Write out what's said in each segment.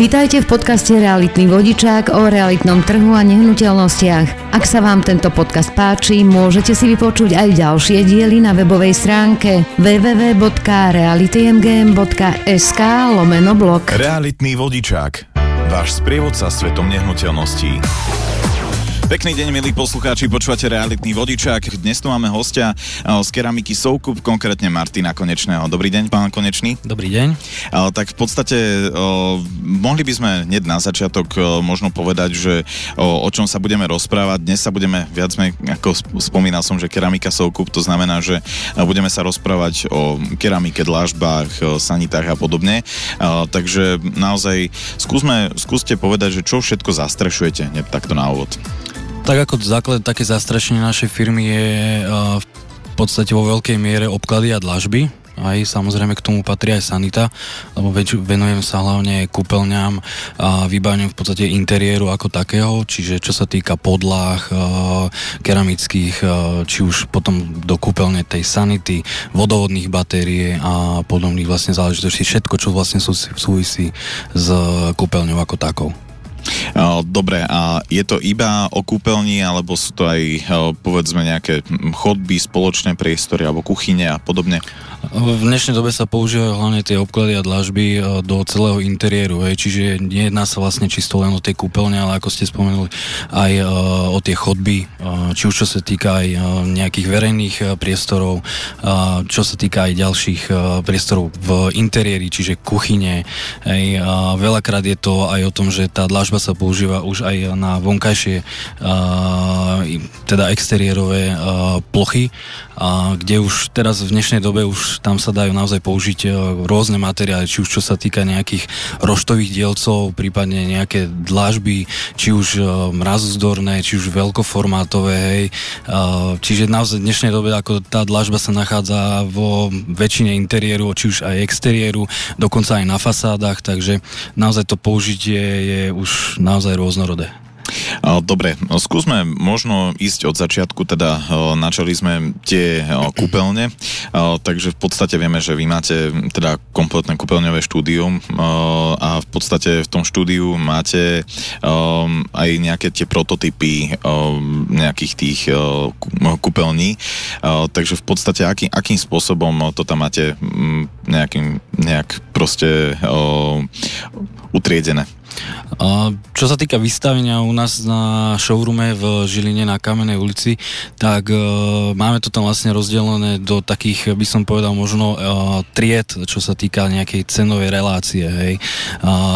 Vítajte v podcaste Realitný vodičák o realitnom trhu a nehnuteľnostiach. Ak sa vám tento podcast páči, môžete si vypočuť aj ďalšie diely na webovej stránke www.realitymgm.sk lomeno blog. Realitný vodičák. Váš sprievodca svetom nehnuteľností. Pekný deň, milí poslucháči, počúvate realitný vodičák. Dnes tu máme hostia eh, z keramiky Soukup, konkrétne Martina Konečného. Dobrý deň, pán Konečný. Dobrý deň. Eh, tak v podstate eh, mohli by sme hneď na začiatok možno povedať, že o, čom sa budeme rozprávať. Dnes sa budeme viac ako spomínal som, že keramika Soukup, to znamená, že budeme sa rozprávať o keramike, dlážbách, sanitách a podobne. Takže naozaj skúsme, skúste povedať, že čo všetko zastrešujete hneď takto na úvod. Tak ako základ také zastrašenie našej firmy je uh, v podstate vo veľkej miere obklady a dlažby. Aj samozrejme k tomu patrí aj sanita, lebo venujem sa hlavne kúpeľňam a vybaveniu v podstate interiéru ako takého, čiže čo sa týka podlah, keramických, či už potom do kúpeľne tej sanity, vodovodných batérie a podobných vlastne záležitostí, všetko, čo vlastne súvisí s kúpeľňou ako takou. Dobre, a je to iba o kúpeľni, alebo sú to aj povedzme nejaké chodby, spoločné priestory alebo kuchyne a podobne? V dnešnej dobe sa používajú hlavne tie obklady a dlažby e, do celého interiéru, hej, čiže nejedná sa vlastne čisto len o tie kúpeľne, ale ako ste spomenuli, aj e, o tie chodby, e, či už čo sa týka aj nejakých verejných priestorov, čo sa týka aj ďalších priestorov v interiéri, čiže kuchyne. Hej, veľakrát je to aj o tom, že tá dlažba sa používa už aj na vonkajšie teda exteriérové plochy, kde už teraz v dnešnej dobe už tam sa dajú naozaj použiť e, rôzne materiály, či už čo sa týka nejakých roštových dielcov, prípadne nejaké dlažby, či už e, mrazozdorné, či už veľkoformátové, hej. E, čiže naozaj v dnešnej dobe ako tá dlažba sa nachádza vo väčšine interiéru, či už aj exteriéru, dokonca aj na fasádach, takže naozaj to použitie je už naozaj rôznorodé. Dobre, skúsme možno ísť od začiatku, teda načali sme tie kúpeľne, takže v podstate vieme, že vy máte teda kompletné kúpeľňové štúdium a v podstate v tom štúdiu máte aj nejaké tie prototypy nejakých tých kúpeľní, takže v podstate aký, akým spôsobom to tam máte nejakým, nejak proste utriedené? Čo sa týka vystavenia u nás na showroome v Žiline na Kamenej ulici, tak e, máme to tam vlastne rozdelené do takých, by som povedal, možno e, tried, čo sa týka nejakej cenovej relácie. Hej.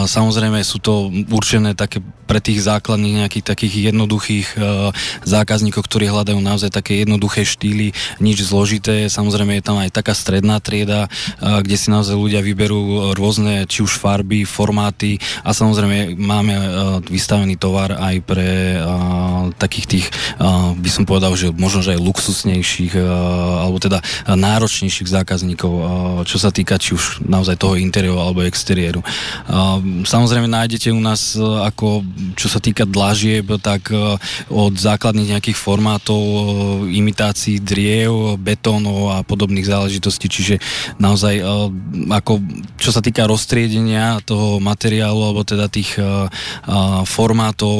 Samozrejme sú to určené také pre tých základných nejakých takých jednoduchých uh, zákazníkov, ktorí hľadajú naozaj také jednoduché štýly, nič zložité. Samozrejme je tam aj taká stredná trieda, uh, kde si naozaj ľudia vyberú rôzne či už farby, formáty a samozrejme máme uh, vystavený tovar aj pre uh, takých tých, by som povedal, že možno, že aj luxusnejších alebo teda náročnejších zákazníkov, čo sa týka či už naozaj toho interiéru alebo exteriéru. Samozrejme nájdete u nás ako čo sa týka dlažieb, tak e, od základných nejakých formátov, e, imitácií driev, betónov a podobných záležitostí, čiže naozaj e, ako čo sa týka roztriedenia toho materiálu alebo teda tých formátov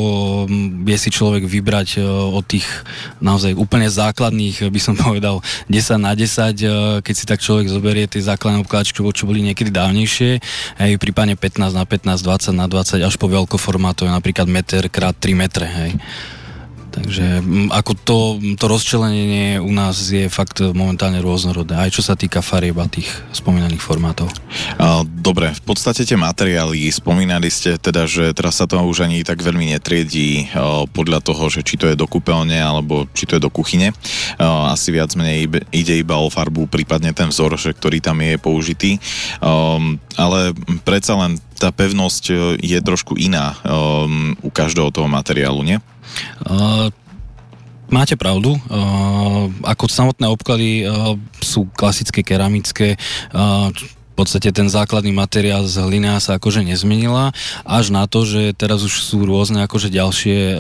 vie si človek vybrať od tých naozaj úplne základných, by som povedal 10 na 10, keď si tak človek zoberie tie základné obkladačky, čo boli niekedy dávnejšie, aj prípadne 15 na 15, 20 na 20 až po veľkoformátové, napríklad meter krát 3 metre, hej. Takže ako to, to rozčlenenie u nás je fakt momentálne rôznorodé, aj čo sa týka farieb tých spomínaných formátov. Dobre, v podstate tie materiály, spomínali ste teda, že teraz sa to už ani tak veľmi netriedí podľa toho, že či to je do kúpeľne alebo či to je do kuchyne. Asi viac menej ide iba o farbu, prípadne ten vzor, že ktorý tam je použitý. Ale predsa len tá pevnosť e, je trošku iná u každého toho materiálu, nie? Uh, Máte pravdu. Uh, ako samotné obklady uh, sú klasické keramické, v podstate ten základný materiál z hlina sa akože nezmenila, až na to, že teraz už sú rôzne akože ďalšie uh,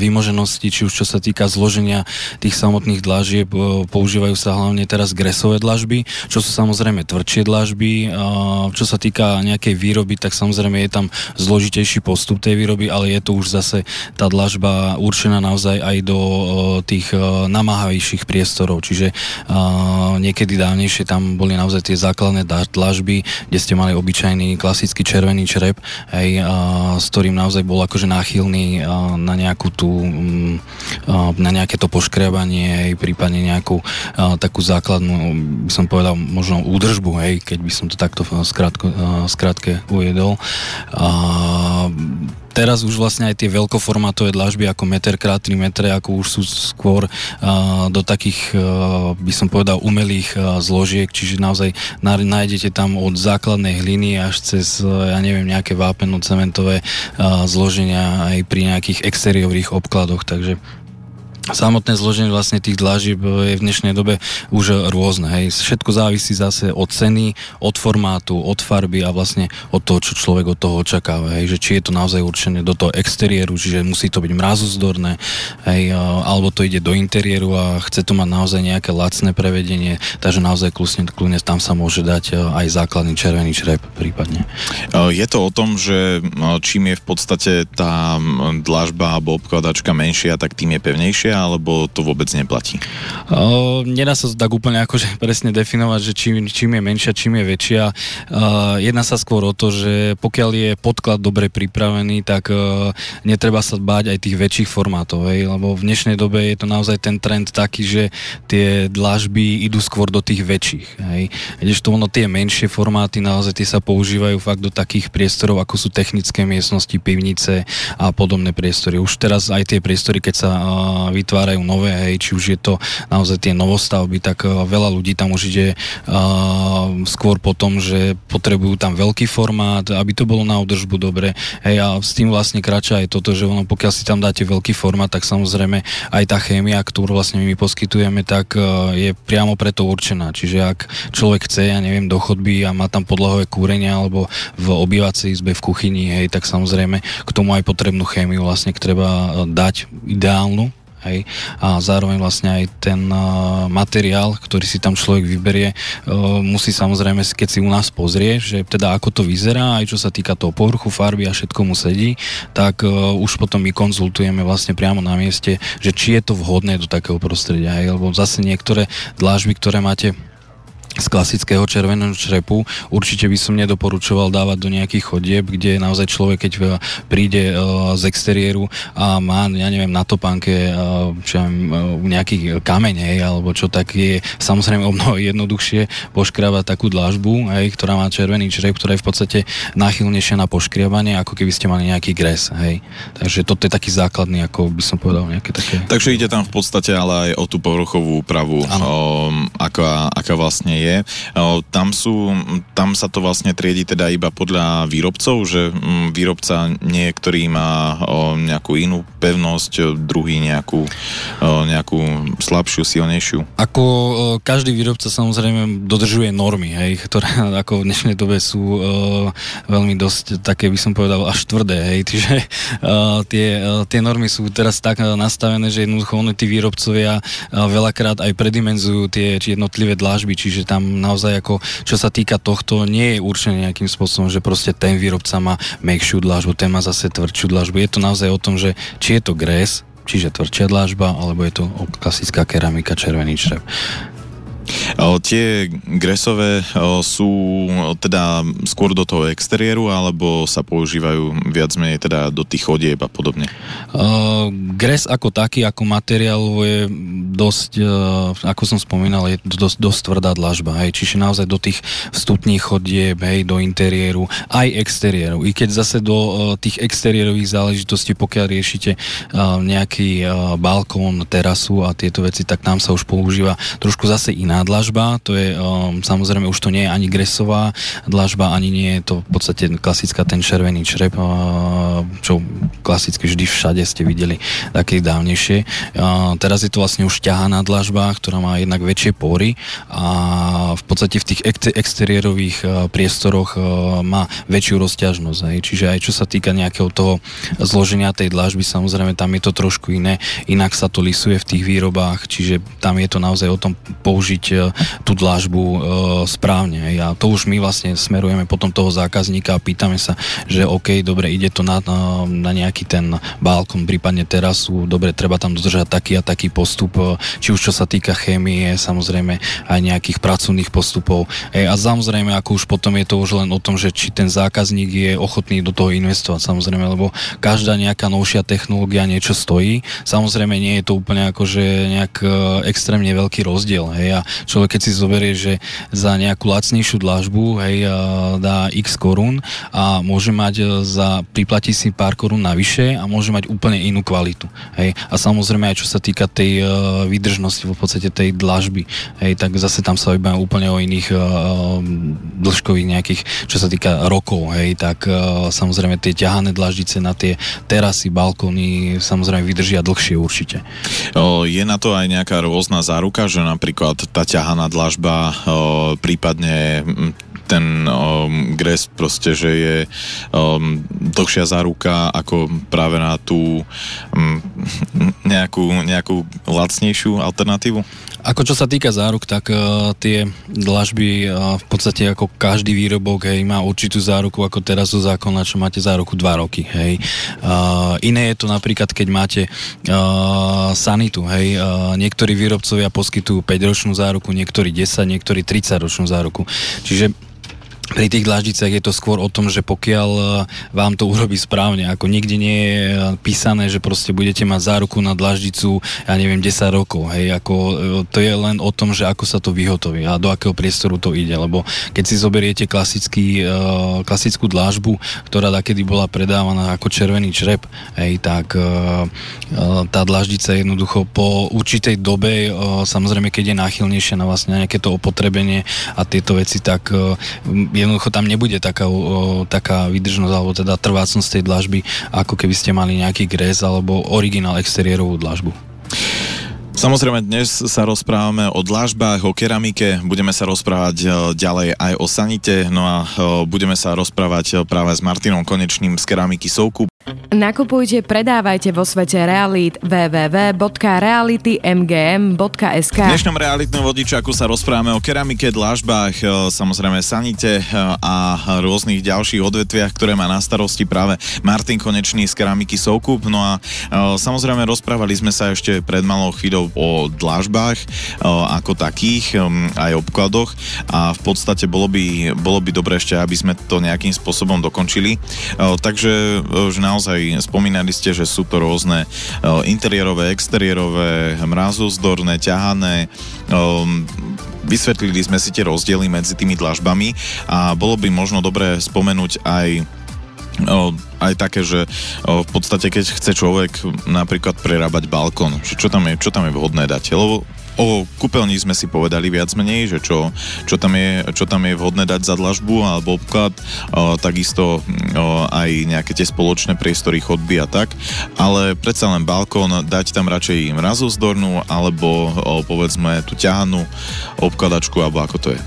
výmoženosti, či už čo sa týka zloženia tých samotných dlažieb, uh, používajú sa hlavne teraz gresové dlažby, čo sú samozrejme tvrdšie dlažby, uh, čo sa týka nejakej výroby, tak samozrejme je tam zložitejší postup tej výroby, ale je to už zase tá dlažba určená naozaj aj do uh, tých uh, namáhavejších priestorov, čiže uh, niekedy dávnejšie tam boli naozaj tie základné dlažby dlažby, kde ste mali obyčajný klasický červený črep, hej, a, s ktorým naozaj bol akože náchylný a, na nejakú tú, mm, a, na nejaké to poškriabanie, hej, prípadne nejakú a, takú základnú, by som povedal, možno údržbu, hej, keď by som to takto skrátke ujedol. A, teraz už vlastne aj tie veľkoformátové dlažby ako meter krát 3 metre, ako už sú skôr do takých, by som povedal, umelých zložiek, čiže naozaj nájdete tam od základnej hliny až cez, ja neviem, nejaké vápeno-cementové zloženia aj pri nejakých exteriórnych obkladoch, takže samotné zloženie vlastne tých dlažieb je v dnešnej dobe už rôzne. Hej. Všetko závisí zase od ceny, od formátu, od farby a vlastne od toho, čo človek od toho očakáva. Hej. Že či je to naozaj určené do toho exteriéru, čiže musí to byť mrazozdorné, hej, alebo to ide do interiéru a chce to mať naozaj nejaké lacné prevedenie, takže naozaj kľudne, kľudne tam sa môže dať aj základný červený črep prípadne. Je to o tom, že čím je v podstate tá dlažba alebo obkladačka menšia, tak tým je pevnejšia alebo to vôbec neplatí? Uh, nedá sa to tak úplne akože presne definovať, že čím, čím je menšia, čím je väčšia. Uh, jedná sa skôr o to, že pokiaľ je podklad dobre pripravený, tak uh, netreba sa báť aj tých väčších formátov, hej, lebo v dnešnej dobe je to naozaj ten trend taký, že tie dlažby idú skôr do tých väčších. Hej. to ono tie menšie formáty naozaj tie sa používajú fakt do takých priestorov, ako sú technické miestnosti, pivnice a podobné priestory. Už teraz aj tie priestory, keď sa uh, vytvárajú nové, hej, či už je to naozaj tie novostavby, tak uh, veľa ľudí tam už ide uh, skôr po tom, že potrebujú tam veľký formát, aby to bolo na údržbu dobre. Hej, a s tým vlastne kráča aj toto, že ono, pokiaľ si tam dáte veľký formát, tak samozrejme aj tá chémia, ktorú vlastne my poskytujeme, tak uh, je priamo preto určená. Čiže ak človek chce, ja neviem, do chodby a má tam podlahové kúrenie alebo v obývacej izbe v kuchyni, hej, tak samozrejme k tomu aj potrebnú chémiu vlastne treba dať ideálnu, Hej? A zároveň vlastne aj ten uh, materiál, ktorý si tam človek vyberie, uh, musí samozrejme, keď si u nás pozrie, že teda ako to vyzerá, aj čo sa týka toho povrchu, farby a všetko mu sedí, tak uh, už potom my konzultujeme vlastne priamo na mieste, že či je to vhodné do takého prostredia. Hej? Lebo zase niektoré dlážby, ktoré máte z klasického červeného črepu určite by som nedoporučoval dávať do nejakých chodieb, kde naozaj človek, keď e, príde uh, z exteriéru a má, ja neviem, na topánke uh, čo uh, nejaký kameň, hej, alebo čo, tak je samozrejme o mnoho jednoduchšie poškriavať takú dlažbu, hej, ktorá má červený črep, ktorá je v podstate náchylnejšia na poškriavanie, ako keby ste mali nejaký gres, hej. Takže toto je taký základný, ako by som povedal, nejaké také... Takže ide tam v podstate ale aj o tú povrchovú úpravu, o, aká, aká vlastne je je. Tam, sú, tam sa to vlastne triedi teda iba podľa výrobcov, že mm, výrobca niektorý má nejakú inú pevnosť, druhý nejakú, nejakú slabšiu, silnejšiu. Ako každý výrobca samozrejme dodržuje normy, hej, ktoré ako v dnešnej dobe sú veľmi dosť také, by som povedal, až tvrdé, hej, čiže tie, tie normy sú teraz tak nastavené, že jednoducho oni tí výrobcovia veľakrát aj predimenzujú tie jednotlivé dlážby, čiže tam naozaj ako, čo sa týka tohto, nie je určené nejakým spôsobom, že proste ten výrobca má mekšiu dlažbu, ten má zase tvrdšiu dlažbu. Je to naozaj o tom, že či je to gres, čiže tvrdšia dlažba, alebo je to klasická keramika červený črep. O, tie gresové o, sú o, teda skôr do toho exteriéru, alebo sa používajú viac menej teda do tých chodieb a podobne? Uh, gres ako taký, ako materiál je dosť, uh, ako som spomínal, je dosť, dosť tvrdá dlažba, hej, čiže naozaj do tých vstupných chodieb, hej, do interiéru, aj exteriéru. I keď zase do uh, tých exteriérových záležitostí, pokiaľ riešite uh, nejaký uh, balkón, terasu a tieto veci, tak tam sa už používa trošku zase iná iná dlažba, to je um, samozrejme už to nie je ani gresová dlažba, ani nie je to v podstate klasická ten červený črep, uh, čo klasicky vždy všade ste videli také dávnejšie. Uh, teraz je to vlastne už ťahaná dlažba, ktorá má jednak väčšie pory a v podstate v tých exteriérových uh, priestoroch uh, má väčšiu rozťažnosť. Hej. Čiže aj čo sa týka nejakého toho zloženia tej dlažby, samozrejme tam je to trošku iné, inak sa to lisuje v tých výrobách, čiže tam je to naozaj o tom použiť tú dlažbu uh, správne. A to už my vlastne smerujeme potom toho zákazníka a pýtame sa, že OK, dobre, ide to na, na nejaký ten balkón, prípadne terasu, dobre, treba tam dodržať taký a taký postup, či už čo sa týka chémie, samozrejme aj nejakých pracovných postupov. Hej, a samozrejme, ako už potom je to už len o tom, že či ten zákazník je ochotný do toho investovať, samozrejme, lebo každá nejaká novšia technológia niečo stojí. Samozrejme, nie je to úplne akože nejak e, extrémne veľký rozdiel. Hej, a človek keď si zoberie, že za nejakú lacnejšiu dlažbu hej, e, dá x korún a môže mať e, za, priplatí si pár korún navyše a môže mať úplne inú kvalitu. Hej. A samozrejme aj čo sa týka tej uh, výdržnosti v podstate tej dlažby, hej, tak zase tam sa vybavíme úplne o iných uh, dĺžkových nejakých, čo sa týka rokov, hej, tak samozrejme tie ťahané dlaždice na tie terasy, balkóny samozrejme vydržia dlhšie určite. Je na to aj nejaká rôzna záruka, že napríklad tá ťahaná dlažba, prípadne ten um, gres proste, že je um, dlhšia záruka ako práve na tú um, nejakú, nejakú lacnejšiu alternatívu? Ako čo sa týka záruk, tak uh, tie dlažby uh, v podstate ako každý výrobok hej, má určitú záruku, ako teraz zo zákona, čo máte záruku 2 roky. Hej. Uh, iné je to napríklad, keď máte uh, sanitu. Hej. Uh, niektorí výrobcovia poskytujú 5-ročnú záruku, niektorí 10, niektorí 30-ročnú záruku. Čiže pri tých dlaždiciach je to skôr o tom, že pokiaľ e, vám to urobí správne, ako nikde nie je e, písané, že proste budete mať záruku na dlaždicu, ja neviem, 10 rokov, hej, ako e, to je len o tom, že ako sa to vyhotoví a do akého priestoru to ide, lebo keď si zoberiete klasický, klasickú dlažbu, ktorá takedy bola predávaná ako červený črep, hej, tak tá dlaždica jednoducho po určitej dobe, samozrejme, keď je náchylnejšia na vlastne nejaké to opotrebenie a tieto veci, tak jednoducho tam nebude taká, o, taká vydržnosť alebo teda trvácnosť tej dlažby, ako keby ste mali nejaký gres alebo originál exteriérovú dlažbu. Samozrejme, dnes sa rozprávame o dlažbách, o keramike, budeme sa rozprávať e, ďalej aj o sanite, no a e, budeme sa rozprávať e, práve s Martinom Konečným z keramiky Soukup. Nakupujte, predávajte vo svete realít www.realitymgm.sk V dnešnom realitnom vodičaku sa rozprávame o keramike, dlažbách, e, samozrejme sanite e, a rôznych ďalších odvetviach, ktoré má na starosti práve Martin Konečný z keramiky Soukup. No a e, samozrejme rozprávali sme sa ešte pred malou chvíľou o dlažbách ako takých, aj obkladoch a v podstate bolo by, bolo by dobre ešte, aby sme to nejakým spôsobom dokončili. Takže že naozaj naozaj spomínali ste, že sú to rôzne interiérové, exteriérové, mrazozdorné, ťahané. Vysvetlili sme si tie rozdiely medzi tými dlažbami a bolo by možno dobré spomenúť aj aj také, že v podstate keď chce človek napríklad prerábať balkón, čo tam je, čo tam je vhodné dať, lebo O kúpeľni sme si povedali viac menej, že čo, čo, tam, je, čo tam je vhodné dať za dlažbu alebo obklad, o, takisto o, aj nejaké tie spoločné priestory, chodby a tak, ale predsa len balkón dať tam radšej mrazozdornú alebo o, povedzme tú ťahanú obkladačku alebo ako to je.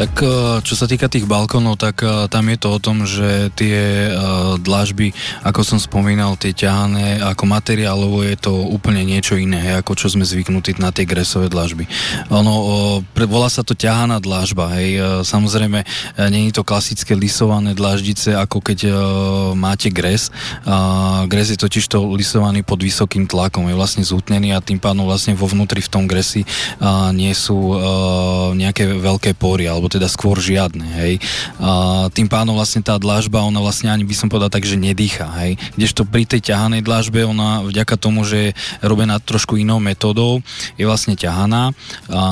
Tak e, čo sa týka tých balkónov, tak e, tam je to o tom, že tie e, dlažby, ako som spomínal, tie ťahané, ako materiálovo je to úplne niečo iné, ako čo sme zvyknutí na tie gresové dlažby. Ono, volá sa to ťahaná dlažba, hej. Samozrejme, je to klasické lisované dlaždice, ako keď máte gres. Gres je totiž to lisovaný pod vysokým tlakom, je vlastne zútnený a tým pádom vlastne vo vnútri v tom gresi nie sú nejaké veľké pory, alebo teda skôr žiadne, hej. A tým pádom vlastne tá dlažba, ona vlastne ani by som povedal tak, že nedýcha, hej. Kdežto pri tej ťahanej dlažbe, ona vďaka tomu, že je robená trošku inou metódou, je vlastne ťahaná, a,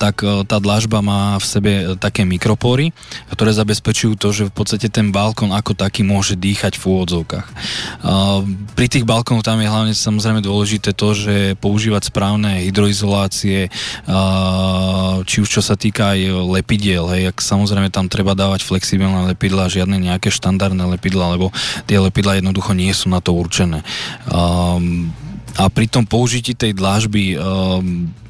tak e, tá dlažba má v sebe také mikropory, ktoré zabezpečujú to, že v podstate ten balkón ako taký môže dýchať v úvodzovkách. A, pri tých balkónoch tam je hlavne samozrejme dôležité to, že používať správne hydroizolácie, či už čo sa týka aj lepidiel, hej, ak samozrejme tam treba dávať flexibilné lepidla, žiadne nejaké štandardné lepidla, lebo tie lepidla jednoducho nie sú na to určené. A pri tom použití tej dlážby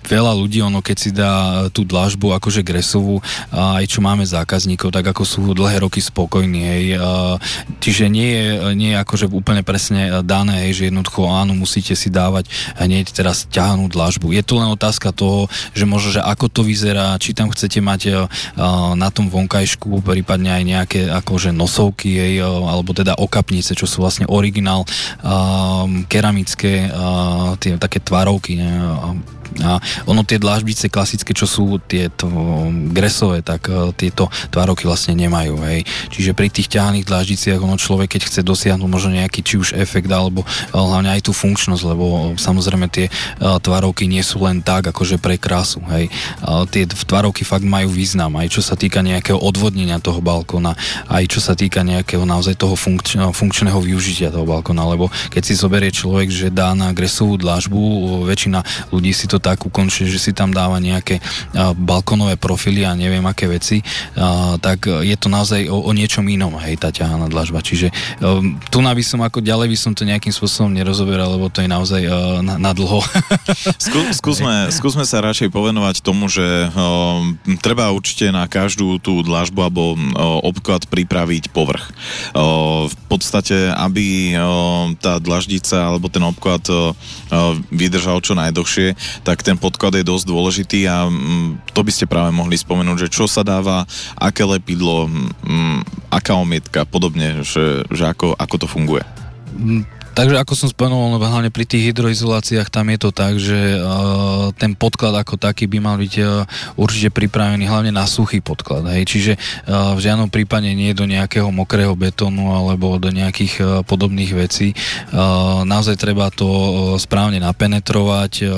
veľa ľudí, ono keď si dá tú dlažbu akože gresovú, aj čo máme zákazníkov, tak ako sú dlhé roky spokojní, hej. Čiže nie je, nie je akože úplne presne dané, hej, že jednoducho áno, musíte si dávať hneď teraz ťahanú dlažbu. Je to len otázka toho, že možno, že ako to vyzerá, či tam chcete mať na tom vonkajšku, prípadne aj nejaké akože nosovky, hej, alebo teda okapnice, čo sú vlastne originál keramické, tie také tvarovky, ne, a ono tie dláždice klasické, čo sú tieto gresové, tak uh, tieto tvároky vlastne nemajú. Hej. Čiže pri tých ťahaných dláždiciach ono človek, keď chce dosiahnuť možno nejaký či už efekt alebo uh, hlavne aj tú funkčnosť, lebo uh, samozrejme tie tvárovky nie sú len tak, akože pre krásu. Hej. Tie tvárovky fakt majú význam, aj čo sa týka nejakého odvodnenia toho balkóna, aj čo sa týka nejakého naozaj toho funkč- funkčného využitia toho balkóna, lebo keď si zoberie človek, že dá na gresovú dlážbu, väčšina ľudí si to tak ukončí, že si tam dáva nejaké balkonové profily a neviem aké veci, tak je to naozaj o, o niečom inom, hej, tá ťahaná dlažba. Čiže um, tu by som ako ďalej by som to nejakým spôsobom nerozoberal, lebo to je naozaj uh, na, na dlho. Skú, skúsme, skúsme sa radšej povenovať tomu, že um, treba určite na každú tú dlažbu alebo um, obklad pripraviť povrch. Um, v podstate, aby um, tá dlaždica alebo ten obklad um, vydržal čo najdlhšie, tak ten podklad je dosť dôležitý a mm, to by ste práve mohli spomenúť, že čo sa dáva, aké lepidlo, mm, aká omietka, podobne, že, že ako, ako to funguje. Takže ako som spomenul, hlavne pri tých hydroizoláciách tam je to tak, že uh, ten podklad ako taký by mal byť uh, určite pripravený hlavne na suchý podklad. Hej. Čiže uh, v žiadnom prípade nie do nejakého mokrého betónu alebo do nejakých uh, podobných vecí. Uh, naozaj treba to uh, správne napenetrovať, uh,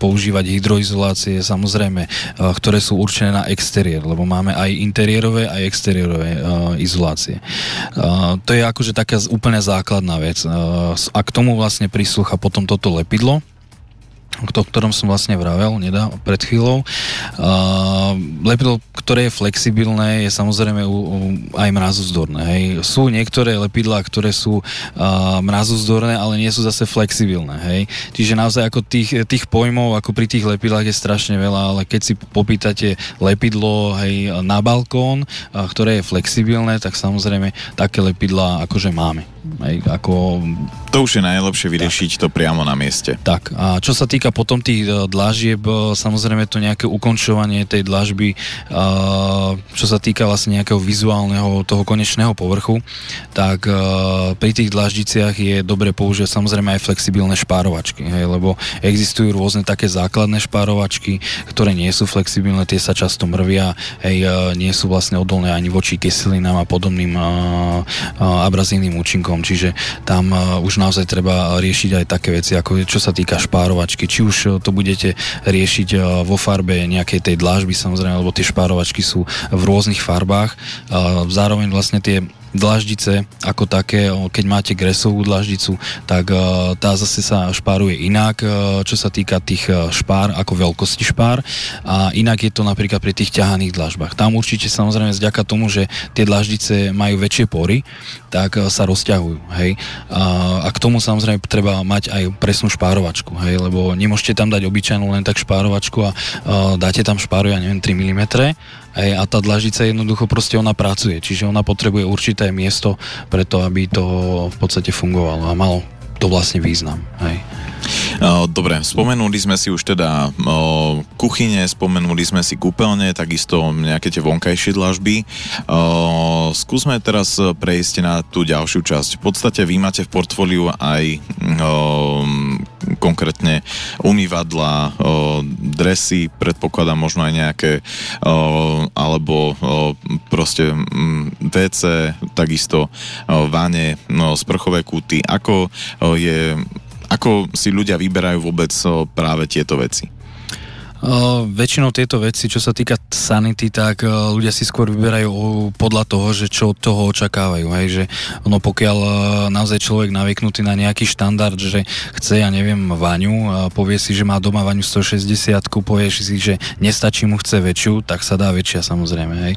používať hydroizolácie, samozrejme, uh, ktoré sú určené na exteriér, lebo máme aj interiérové, aj exteriérové uh, izolácie. Uh, to je akože taká úplne základná vec. Uh, a k tomu vlastne prislúcha potom toto lepidlo, o ktorom som vlastne vravel nedá, pred chvíľou. Uh, lepidlo, ktoré je flexibilné, je samozrejme u, u, aj mrazozdorné. Hej. Sú niektoré lepidlá, ktoré sú uh, mrazozdorné, ale nie sú zase flexibilné. Hej. Čiže naozaj ako tých, tých pojmov, ako pri tých lepidlách je strašne veľa, ale keď si popýtate lepidlo hej, na balkón, uh, ktoré je flexibilné, tak samozrejme také lepidlá akože máme. Hej, ako... To už je najlepšie vyriešiť tak. to priamo na mieste. Tak, a čo sa týka potom tých e, dlažieb, e, samozrejme to nejaké ukončovanie tej dlažby, e, čo sa týka vlastne nejakého vizuálneho toho konečného povrchu, tak pri tých dlaždiciach je dobre použiť samozrejme aj flexibilné špárovačky, hej, lebo existujú rôzne také základné špárovačky, ktoré nie sú flexibilné, tie sa často mrvia, hej, nie sú vlastne odolné ani voči kyselinám a podobným abrazívnym účinkom človekom, čiže tam uh, už naozaj treba riešiť aj také veci, ako čo sa týka špárovačky, či už uh, to budete riešiť uh, vo farbe nejakej tej dlážby samozrejme, lebo tie špárovačky sú v rôznych farbách. Zároveň vlastne tie dlaždice ako také, keď máte gresovú dlaždicu, tak tá zase sa špáruje inak, čo sa týka tých špár, ako veľkosti špár a inak je to napríklad pri tých ťahaných dlažbách. Tam určite samozrejme vďaka tomu, že tie dlaždice majú väčšie pory, tak sa rozťahujú, hej. A, a k tomu samozrejme treba mať aj presnú špárovačku, hej, lebo nemôžete tam dať obyčajnú len tak špárovačku a, a dáte tam špáru, ja neviem, 3 mm Hej, a tá dlažica jednoducho proste ona pracuje, čiže ona potrebuje určité miesto preto, aby to v podstate fungovalo a malo to vlastne význam. Hej. Dobre, spomenuli sme si už teda kuchyne, spomenuli sme si kúpeľne, takisto nejaké tie vonkajšie dlažby. Skúsme teraz prejsť na tú ďalšiu časť. V podstate vy máte v portfóliu aj konkrétne umývadla, dresy, predpokladám možno aj nejaké, alebo proste WC, takisto vane, no, sprchové kúty. Ako je ako si ľudia vyberajú vôbec práve tieto veci? Uh, väčšinou tieto veci, čo sa týka sanity, tak uh, ľudia si skôr vyberajú podľa toho, že čo od toho očakávajú. Hej, že ono pokiaľ uh, naozaj človek navyknutý na nejaký štandard, že chce, ja neviem, vaňu, uh, povie si, že má doma vaňu 160, povie si, že nestačí mu, chce väčšiu, tak sa dá väčšia samozrejme. Hej.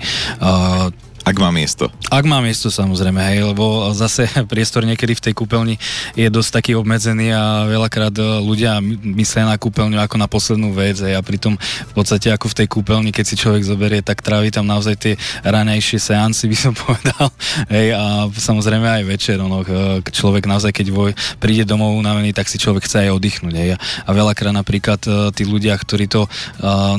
Ak má miesto. Ak má miesto samozrejme, hej, lebo zase priestor niekedy v tej kúpeľni je dosť taký obmedzený a veľakrát e, ľudia myslia na kúpeľňu ako na poslednú vec hej, a pritom v podstate ako v tej kúpeľni, keď si človek zoberie, tak trávi tam naozaj tie ranejšie seansy, by som povedal, hej, a samozrejme aj večer, ono, človek naozaj, keď voj, príde domov unavený, tak si človek chce aj oddychnúť, hej, a veľakrát napríklad e, tí ľudia, ktorí to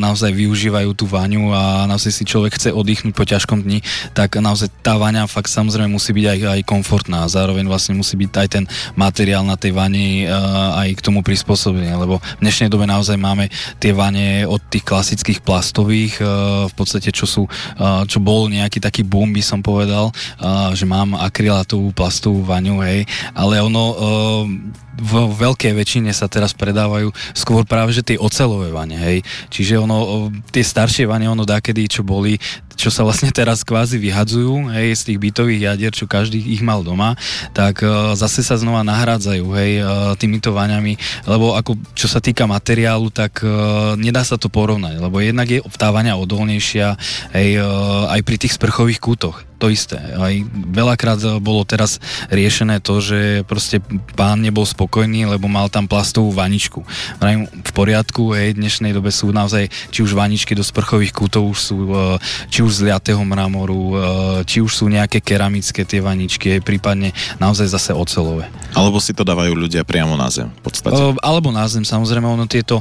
naozaj využívajú tú vaňu a naozaj si človek chce oddychnúť po ťažkom dni, tak naozaj tá vaňa fakt samozrejme musí byť aj, aj komfortná a zároveň vlastne musí byť aj ten materiál na tej vani uh, aj k tomu prispôsobený, lebo v dnešnej dobe naozaj máme tie vane od tých klasických plastových, uh, v podstate čo sú, uh, čo bol nejaký taký boom, by som povedal, uh, že mám akrylátovú plastovú vaňu, hej, ale ono uh, v veľkej väčšine sa teraz predávajú skôr práve, že tie ocelové vane, hej. Čiže ono, tie staršie vane, ono dákedy, čo boli, čo sa vlastne teraz kvázi vyhadzujú, hej, z tých bytových jadier, čo každý ich mal doma, tak uh, zase sa znova nahrádzajú, hej, uh, týmito vaňami, lebo ako, čo sa týka materiálu, tak uh, nedá sa to porovnať, lebo jednak je tá vaňa odolnejšia, hej, uh, aj pri tých sprchových kútoch to isté. Aj veľakrát bolo teraz riešené to, že proste pán nebol spokojný, lebo mal tam plastovú vaničku. Vrajím, v poriadku, hej, v dnešnej dobe sú naozaj či už vaničky do sprchových kútov, už sú či už z liatého mramoru, e, či už sú nejaké keramické tie vaničky, prípadne naozaj zase ocelové. Alebo si to dávajú ľudia priamo na zem, v podstate. E, alebo na zem, samozrejme, ono tieto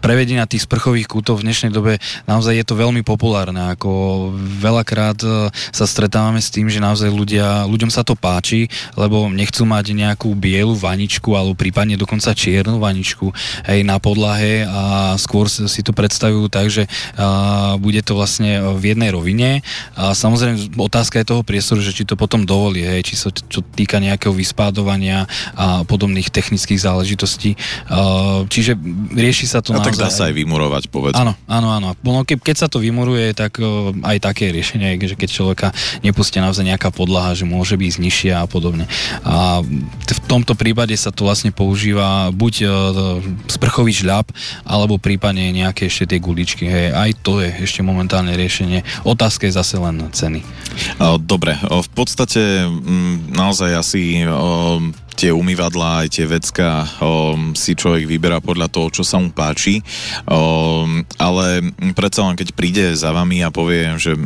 prevedenia tých sprchových kútov v dnešnej dobe naozaj je to veľmi populárne, ako veľakrát sa stretávame s tým, že naozaj ľudia, ľuďom sa to páči, lebo nechcú mať nejakú bielu vaničku alebo prípadne dokonca čiernu vaničku hej, na podlahe a skôr si to predstavujú tak, že bude to vlastne v jednej rovine a samozrejme otázka je toho priestoru, že či to potom dovolí, hej, či sa čo týka nejakého vyspádovania a podobných technických záležitostí. A, čiže rieši sa to a naozaj... tak dá sa aj vymurovať, povedz. Áno, áno, áno. No, ke, keď sa to vymuruje, tak o, aj také riešenie, že keď človeka nepustí naozaj nejaká podlaha, že môže byť nižšia a podobne. A v tomto prípade sa to vlastne používa buď e, sprchový žľab, alebo prípadne nejaké ešte tie guličky. Hej, aj to je ešte momentálne riešenie. Otázka je zase len ceny. Dobre, v podstate naozaj asi tie umývadlá, aj tie vecka si človek vyberá podľa toho, čo sa mu páči. Ale predsa len keď príde za vami a povie, že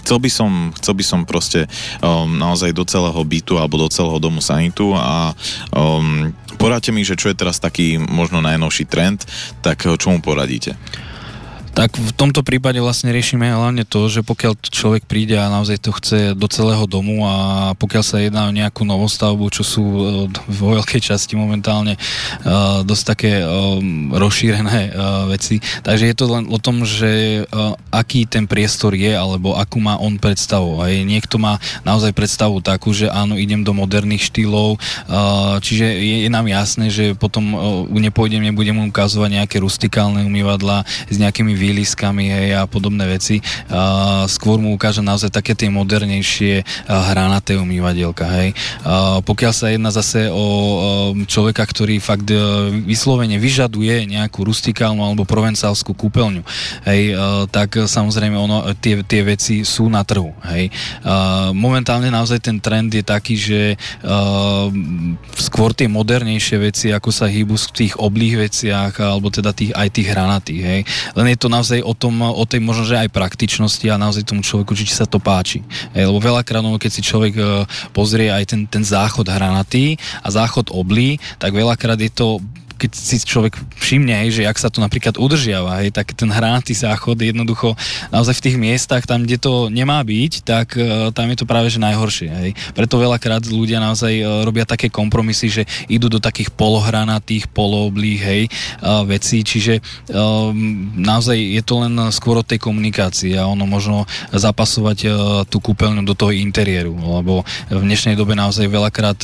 chcel by som, chcel by som proste um, naozaj do celého bytu alebo do celého domu sanitu a um, poradte mi, že čo je teraz taký možno najnovší trend, tak čo mu poradíte? Tak v tomto prípade vlastne riešime hlavne to, že pokiaľ človek príde a naozaj to chce do celého domu a pokiaľ sa jedná o nejakú novostavbu, čo sú e, vo veľkej časti momentálne uh, dosť také um, rozšírené uh, veci. Takže je to len o tom, že uh, aký ten priestor je, alebo akú má on predstavu. Aj niekto má naozaj predstavu takú, že áno, idem do moderných štýlov, čiže je, je nám jasné, že potom nepôjdem, nebudem ukazovať nejaké rustikálne umývadla s nejakými výliskami hej, a podobné veci. Uh, skôr mu ukážem naozaj také tie modernejšie hranaté umývadielka. Hej. Uh, pokiaľ sa jedná zase o človeka, ktorý fakt uh, vyslovene vyžaduje nejakú rustikálnu alebo provencálskú kúpeľňu, hej, uh, tak samozrejme ono, tie, tie veci sú na trhu. Hej. Momentálne naozaj ten trend je taký, že uh, skôr tie modernejšie veci, ako sa hýbu v tých oblých veciach, alebo teda tých, aj tých hranatých. Hej. Len je to naozaj o tom, o tej možno, že aj praktičnosti a naozaj tomu človeku, či sa to páči. Hej, lebo veľakrát, no, keď si človek pozrie aj ten, ten záchod hranatý a záchod oblí, tak veľakrát je to keď si človek všimne, hej, že ak sa to napríklad udržiava, hej, tak ten hranatý záchod jednoducho naozaj v tých miestach, tam, kde to nemá byť, tak uh, tam je to práve že najhoršie. Hej. Preto veľakrát ľudia naozaj uh, robia také kompromisy, že idú do takých polohranatých, polooblých hej, uh, vecí, čiže naozaj je to len skôr od tej komunikácie a ono možno zapasovať tú kúpeľňu do toho interiéru, lebo v dnešnej dobe naozaj veľakrát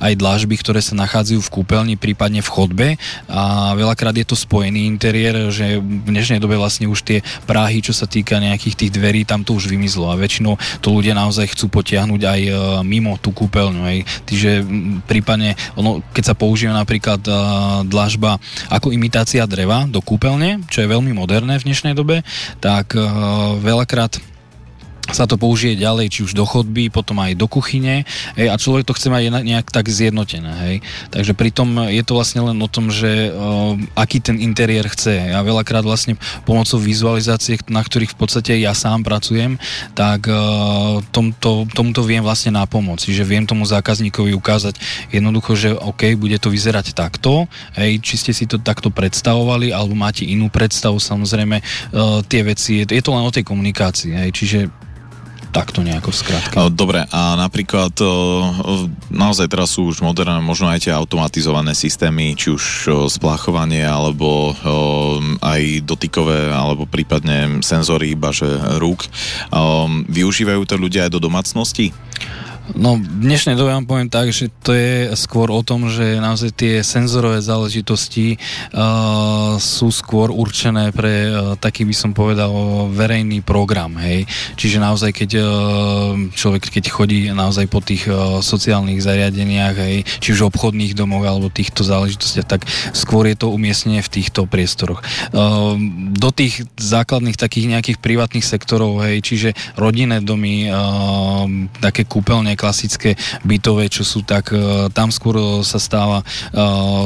aj dlážby, ktoré sa nachádzajú v kúpeľni, prípadne v chodbe, a veľakrát je to spojený interiér, že v dnešnej dobe vlastne už tie práhy, čo sa týka nejakých tých dverí, tam to už vymizlo a väčšinou to ľudia naozaj chcú potiahnuť aj e, mimo tú kúpeľňu. Hej. Čiže prípadne, ono, keď sa používa napríklad uh, dlažba ako imitácia dreva do kúpeľne, čo je veľmi moderné v dnešnej dobe, tak uh, veľakrát sa to použije ďalej, či už do chodby, potom aj do kuchyne hej, a človek to chce mať nejak tak zjednotené. Hej. Takže pritom je to vlastne len o tom, že uh, aký ten interiér chce. Ja veľakrát vlastne pomocou vizualizácie, na ktorých v podstate ja sám pracujem, tak uh, tomto, tomuto viem vlastne na pomoc. Čiže viem tomu zákazníkovi ukázať jednoducho, že OK, bude to vyzerať takto, hej, či ste si to takto predstavovali, alebo máte inú predstavu, samozrejme uh, tie veci, je, je to len o tej komunikácii. Hej, čiže takto nejako skrátka. Dobre, a napríklad naozaj teraz sú už moderné možno aj tie automatizované systémy, či už spláchovanie, alebo aj dotykové, alebo prípadne senzory iba že rúk. Využívajú to ľudia aj do domácnosti? No, v dnešnej dobe vám poviem tak, že to je skôr o tom, že naozaj tie senzorové záležitosti uh, sú skôr určené pre uh, taký by som povedal verejný program, hej. Čiže naozaj, keď uh, človek, keď chodí naozaj po tých uh, sociálnych zariadeniach, hej, či už obchodných domoch alebo týchto záležitostiach, tak skôr je to umiestnenie v týchto priestoroch. Uh, do tých základných takých nejakých privátnych sektorov, hej, čiže rodinné domy, uh, také kúpeľne, klasické bytové, čo sú tak, e, tam skôr e, sa stáva e,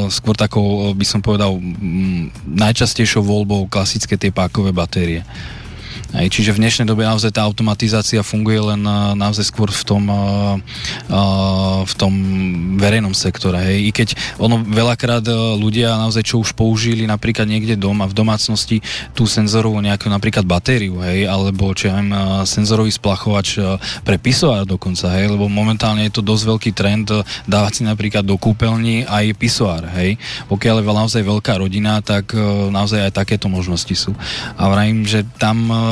skôr takou, by som povedal, najčastejšou voľbou klasické tie pákové batérie. Hej, čiže v dnešnej dobe naozaj tá automatizácia funguje len uh, naozaj skôr v tom, uh, uh, v tom verejnom sektore. Hej. I keď ono veľakrát ľudia naozaj čo už použili napríklad niekde doma, v domácnosti tú senzorovú nejakú napríklad batériu, hej, alebo čo ja viem, senzorový splachovač pre pisoár dokonca, hej, lebo momentálne je to dosť veľký trend dávať si napríklad do kúpeľní aj pisoár, hej. Pokiaľ je naozaj veľká rodina, tak naozaj aj takéto možnosti sú. A vrajím, že tam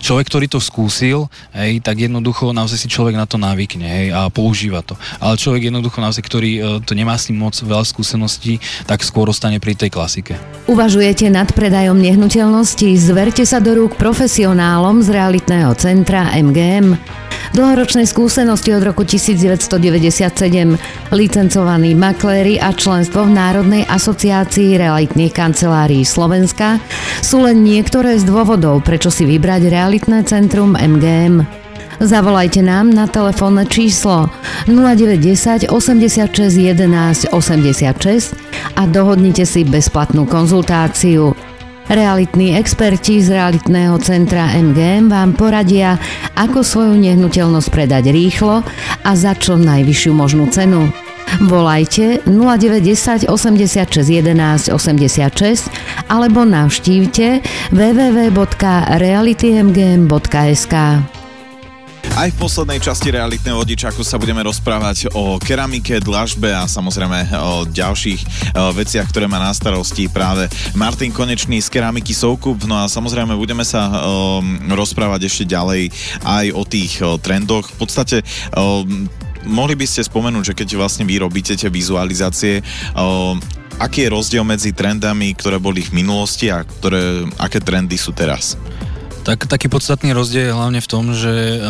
človek, ktorý to skúsil, hej, tak jednoducho naozaj si človek na to navykne hej, a používa to. Ale človek jednoducho naozaj, ktorý uh, to nemá s tým moc veľa skúseností, tak skôr ostane pri tej klasike. Uvažujete nad predajom nehnuteľností? Zverte sa do rúk profesionálom z realitného centra MGM. Dlhoročnej skúsenosti od roku 1997, licencovaní makléri a členstvo v Národnej asociácii realitných kancelárií Slovenska sú len niektoré z dôvodov, prečo si vybrať realitné centrum MGM. Zavolajte nám na telefónne číslo 0910 86 11 86 a dohodnite si bezplatnú konzultáciu. Realitní experti z realitného centra MGM vám poradia, ako svoju nehnuteľnosť predať rýchlo a za čo najvyššiu možnú cenu. Volajte 0910 86 11 86 alebo navštívte www.realitymgm.sk. Aj v poslednej časti realitného vodičáku sa budeme rozprávať o keramike, dlažbe a samozrejme o ďalších veciach, ktoré má na starosti práve Martin Konečný z keramiky Soukup. No a samozrejme budeme sa rozprávať ešte ďalej aj o tých trendoch. V podstate mohli by ste spomenúť, že keď vlastne vy robíte tie vizualizácie, aký je rozdiel medzi trendami, ktoré boli v minulosti a ktoré, aké trendy sú teraz? Tak taký podstatný rozdiel je hlavne v tom, že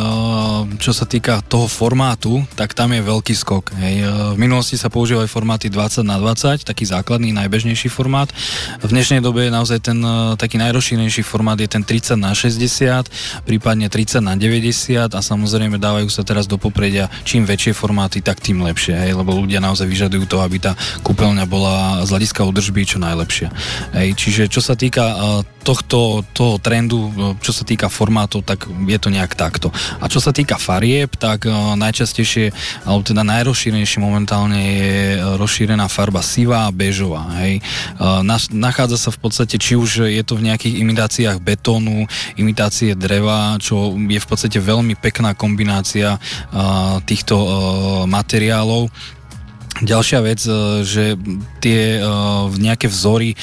čo sa týka toho formátu, tak tam je veľký skok. Hej. V minulosti sa používali formáty 20 na 20, taký základný, najbežnejší formát. V dnešnej dobe je naozaj ten taký najrozšírenejší formát je ten 30 na 60, prípadne 30 na 90 a samozrejme dávajú sa teraz do popredia čím väčšie formáty, tak tým lepšie, hej, lebo ľudia naozaj vyžadujú to, aby tá kúpeľňa bola z hľadiska udržby čo najlepšia. Hej, čiže čo sa týka tohto toho trendu, čo sa týka formátov, tak je to nejak takto. A čo sa týka farieb, tak uh, najčastejšie, alebo teda najrozšírenejšie momentálne je rozšírená farba sivá a bežová. Hej. Uh, nachádza sa v podstate, či už je to v nejakých imitáciách betónu, imitácie dreva, čo je v podstate veľmi pekná kombinácia týchto materiálov Ďalšia vec, e, že tie e, nejaké vzory e,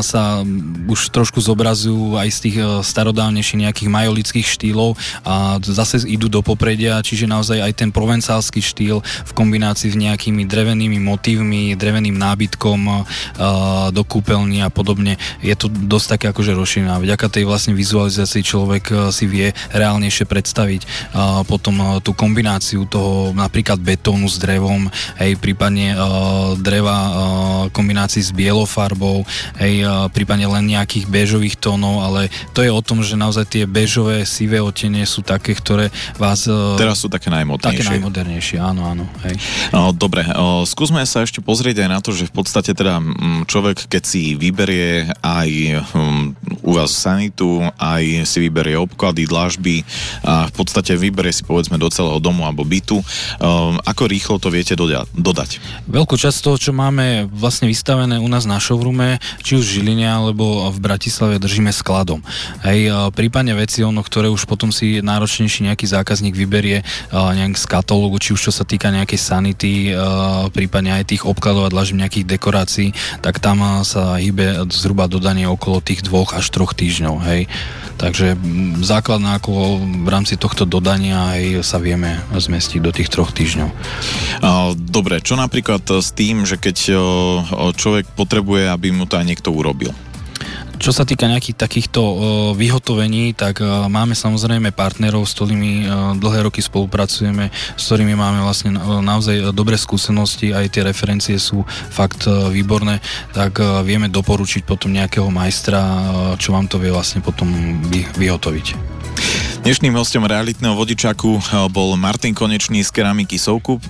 sa už trošku zobrazujú aj z tých starodávnejších nejakých majolických štýlov a zase idú do popredia, čiže naozaj aj ten provencálsky štýl v kombinácii s nejakými drevenými motívmi, dreveným nábytkom do kúpeľní a podobne, je to dosť také akože rozšírené. Vďaka tej vlastne vizualizácii človek si vie reálnejšie predstaviť potom tú kombináciu toho napríklad betónu s drevom, hej, prípadne prípadne uh, dreva uh, kombinácii s bielou farbou, hej, uh, prípadne len nejakých bežových tónov, ale to je o tom, že naozaj tie bežové, sivé otenie sú také, ktoré vás... Teraz sú také najmodernejšie. Také najmodernejšie, áno, áno. Hej. Uh, dobre, uh, skúsme sa ešte pozrieť aj na to, že v podstate teda človek, keď si vyberie aj um, u vás sanitu, aj si vyberie obklady, dlažby a v podstate vyberie si povedzme do celého domu alebo bytu, uh, ako rýchlo to viete dodať? Veľkú časť toho, čo máme vlastne vystavené u nás na showroome, či už v Žiline alebo v Bratislave držíme skladom. Hej, prípadne veci, ono, ktoré už potom si náročnejší nejaký zákazník vyberie nejak z katalógu, či už čo sa týka nejakej sanity, prípadne aj tých obkladov a dlažím nejakých dekorácií, tak tam sa hýbe zhruba dodanie okolo tých dvoch až troch týždňov. Hej. Takže základná ako v rámci tohto dodania aj sa vieme zmestiť do tých troch týždňov. Dobre, čo napríklad s tým, že keď človek potrebuje, aby mu to aj niekto urobil? Čo sa týka nejakých takýchto vyhotovení, tak máme samozrejme partnerov, s ktorými dlhé roky spolupracujeme, s ktorými máme vlastne naozaj dobré skúsenosti, aj tie referencie sú fakt výborné, tak vieme doporučiť potom nejakého majstra, čo vám to vie vlastne potom vy, vyhotoviť. Dnešným hostom realitného vodičaku bol Martin Konečný z keramiky Soukup.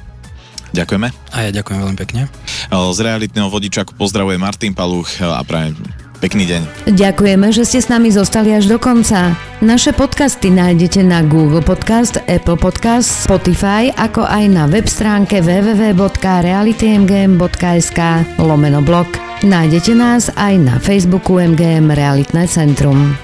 Ďakujeme. A ja ďakujem veľmi pekne. Z realitného vodičaku pozdravuje Martin Paluch a prajem Pekný deň. Ďakujeme, že ste s nami zostali až do konca. Naše podcasty nájdete na Google Podcast, Apple Podcast, Spotify, ako aj na web stránke www.realitymgm.sk lomeno blog. Nájdete nás aj na Facebooku MGM Realitné centrum.